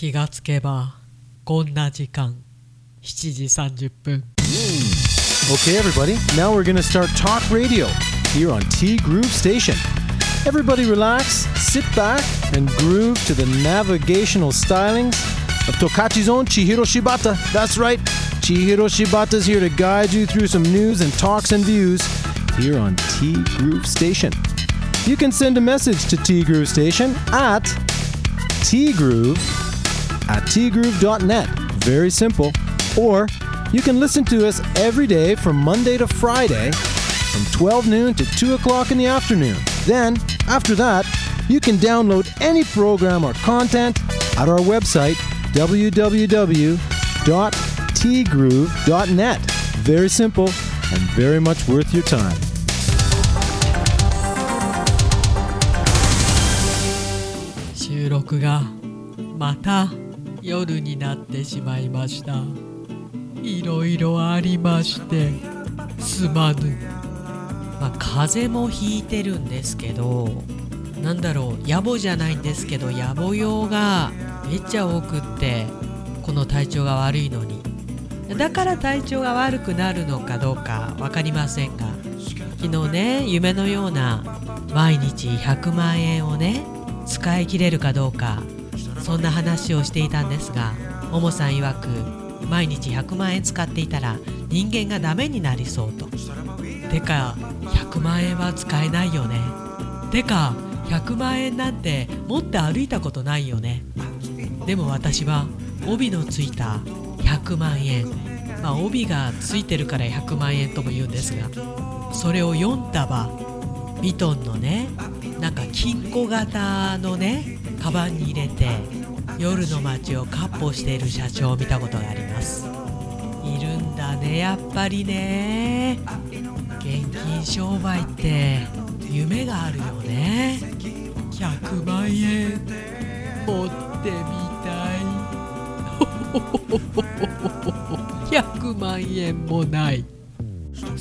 気がつけばこんな時間7時30分 Okay, everybody, now we're going to start talk radio here on T Groove Station. Everybody relax, sit back, and groove to the navigational stylings of Tokachi's own Chihiro Shibata. That's right, Chihiro Shibata's here to guide you through some news and talks and views here on T Groove Station. You can send a message to T Groove Station at tgroove at tgroove.net. Very simple. Or you can listen to us every day from Monday to Friday from 12 noon to 2 o'clock in the afternoon. Then, after that, you can download any program or content at our website www.tgroove.net. Very simple and very much worth your time. 夜になってしまいました。いろいろありましてすまぬ。まあ風邪もひいてるんですけどなんだろう野暮じゃないんですけど野暮用がめっちゃ多くってこの体調が悪いのに。だから体調が悪くなるのかどうか分かりませんが昨日ね夢のような毎日100万円をね使い切れるかどうかそんな話をしていたんですがももさん曰く毎日100万円使っていたら人間がダメになりそうと。てか100万円は使えないよね。てか100万円なんて持って歩いたことないよね。でも私は帯のついた100万円。まあ帯がついてるから100万円とも言うんですがそれを4束ヴィトンのねなんか金庫型のねカバンに入れて夜の街を闊歩している社長を見たことがあります。いるんだねやっぱりね。現金商売って夢があるよね。100万円。持ってみたい。100万円もない。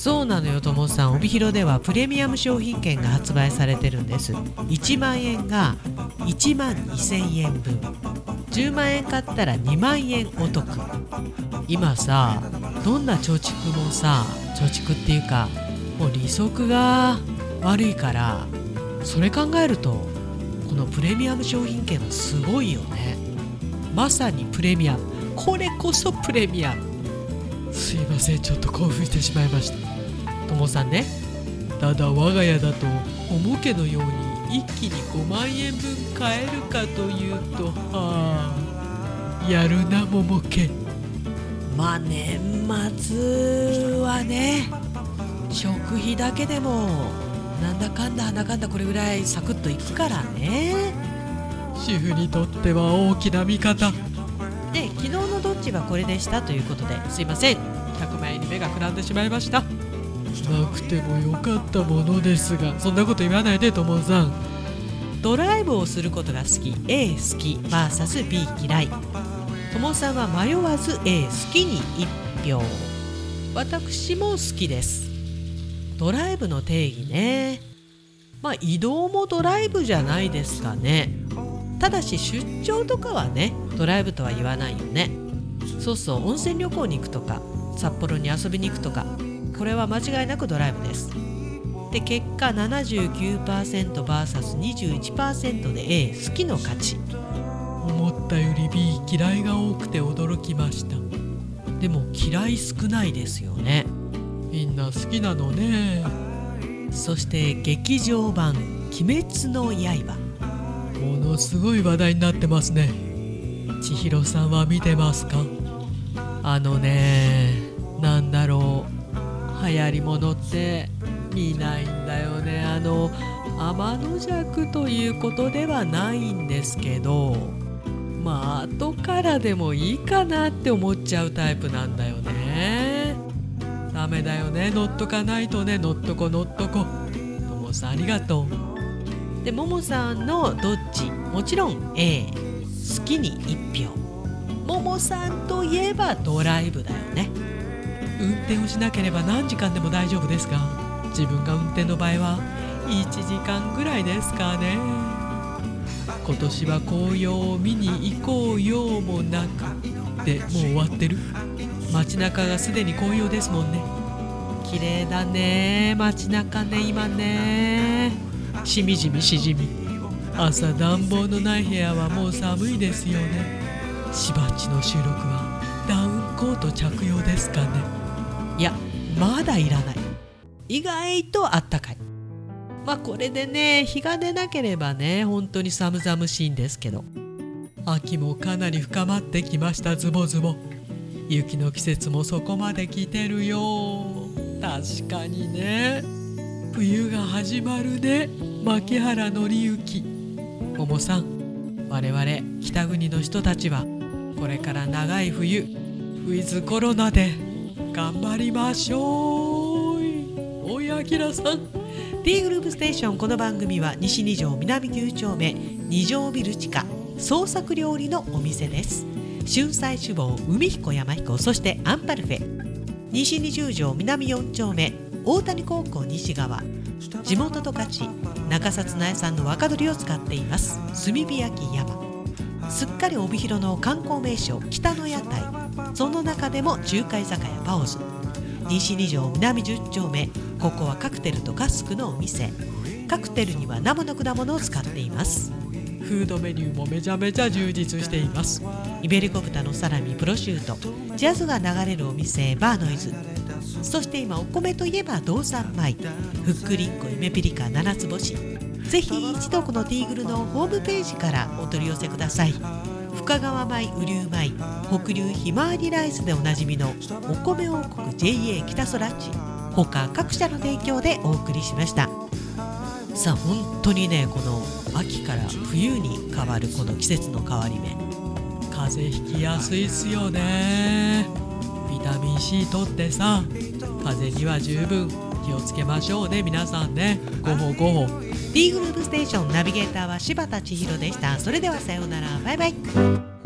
そうなのよともさん。帯広ではプレミアム商品券が発売されてるんです。1万円が1万2000円分。10万円買ったら2万円お得。今さどんな貯蓄もさ貯蓄っていうかもう利息が悪いからそれ考えるとこのプレミアム商品券はすごいよね。まさにプレミアム。これこそプレミアム。すいませんちょっと興奮してしまいました。もさんね。ただ我が家だとおもけのように一気に5万円分買えるかというとはあやるなももけ。まあ年末はね食費だけでもなんだかんだなんだかんだこれぐらいサクッといくからね。主婦にとっては大きな味方。で昨日のどっちはこれでしたということですいません。100万円に目がくらんでしまいましたなくてもよかったものですがそんなこと言わないでともさん。ドライブをすることが好き A 好き VSB 嫌い。ともさんは迷わず A 好きに1票。私も好きです。ドライブの定義ね。まあ移動もドライブじゃないですかね。ただし出張とかはねドライブとは言わないよね。そうそう温泉旅行に行くとか札幌に遊びに行くとかこれは間違いなくドライブです。で結果 79%vs21% で A 好きの勝ち。思ったより B 嫌いが多くて驚きました。でも嫌い少ないですよね。みんな好きなのね。そして劇場版「鬼滅の刃」ものすごい話題になってますね。千尋さんは見てますか？あのねなんだろう流行りものって見ないんだよね。あの天の弱ということではないんですけどまあ後からでもいいかなって思っちゃうタイプなんだよね。ダメだよね。乗っとかないとね。乗っとこ乗っとこ。ともさんありがとう。でももさんのどっち？もちろん A 好きに1票。ももさんといえばドライブだよ。運転をしなければ何時間でも大丈夫ですが自分が運転の場合は1時間ぐらいですかね。今年は紅葉を見に行こうよ間もなくでもう終わってる？街中がすでに紅葉ですもんね。綺麗だね街中ね今ね。しみじみしじみ。朝暖房のない部屋はもう寒いですよね。しばっちの収録はダウンコート着用ですかね。いやまだいらない。意外とあったかい。まあこれでね日が出なければね本当に寒々しいんですけど。秋もかなり深まってきましたズボズボ。雪の季節もそこまで来てるよ。確かにね。冬が始まるね。牧原紀之。桃さん我々北国の人たちはこれから長い冬ウィズコロナで。頑張りましょう。おいあきらさん。T グループステーション。この番組は西二条南9丁目。二条ビル地下。創作料理のお店です。春菜志望海彦山彦。そしてアンパルフェ。西二十条南4丁目。大谷高校西側。地元十勝。中札苗さんの若鶏を使っています。炭火焼き山。すっかり帯広の観光名所北の屋台。その中でも中華居酒屋パオズ。西二条南10丁目。ここはカクテルとカスクのお店。カクテルには生の果物を使っています。フードメニューもめちゃめちゃ充実しています。イベリコ豚のサラミプロシュート。ジャズが流れるお店バーノイズ。そして今お米といえば道産米ふっくりんこ夢ピリカ七つ星ぜひ一度このティーグルのホームページからお取り寄せください。深川米雨竜米北流ひまわりライスでおなじみのお米王国 JA 北空地。他各社の提供でお送りしました。さあ本当にねこの秋から冬に変わるこの季節の変わり目。風邪ひきやすいっすよね。ビタミン C 取ってさ風邪には十分気をつけましょうね皆さんね。ごほごほ D グループステーションナビゲーターは柴田千尋でした。それではさようなら。バイバイ。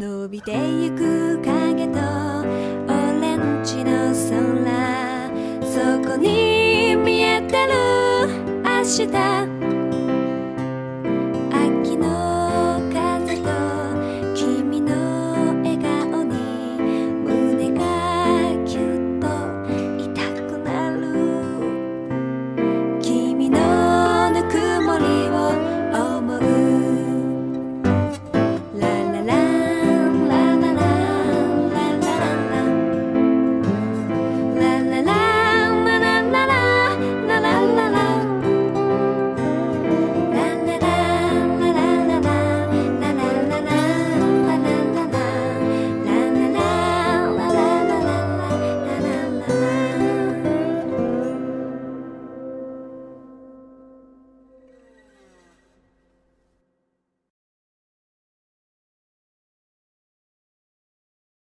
伸びてゆく影とオレンジの空そこに見えてる明日。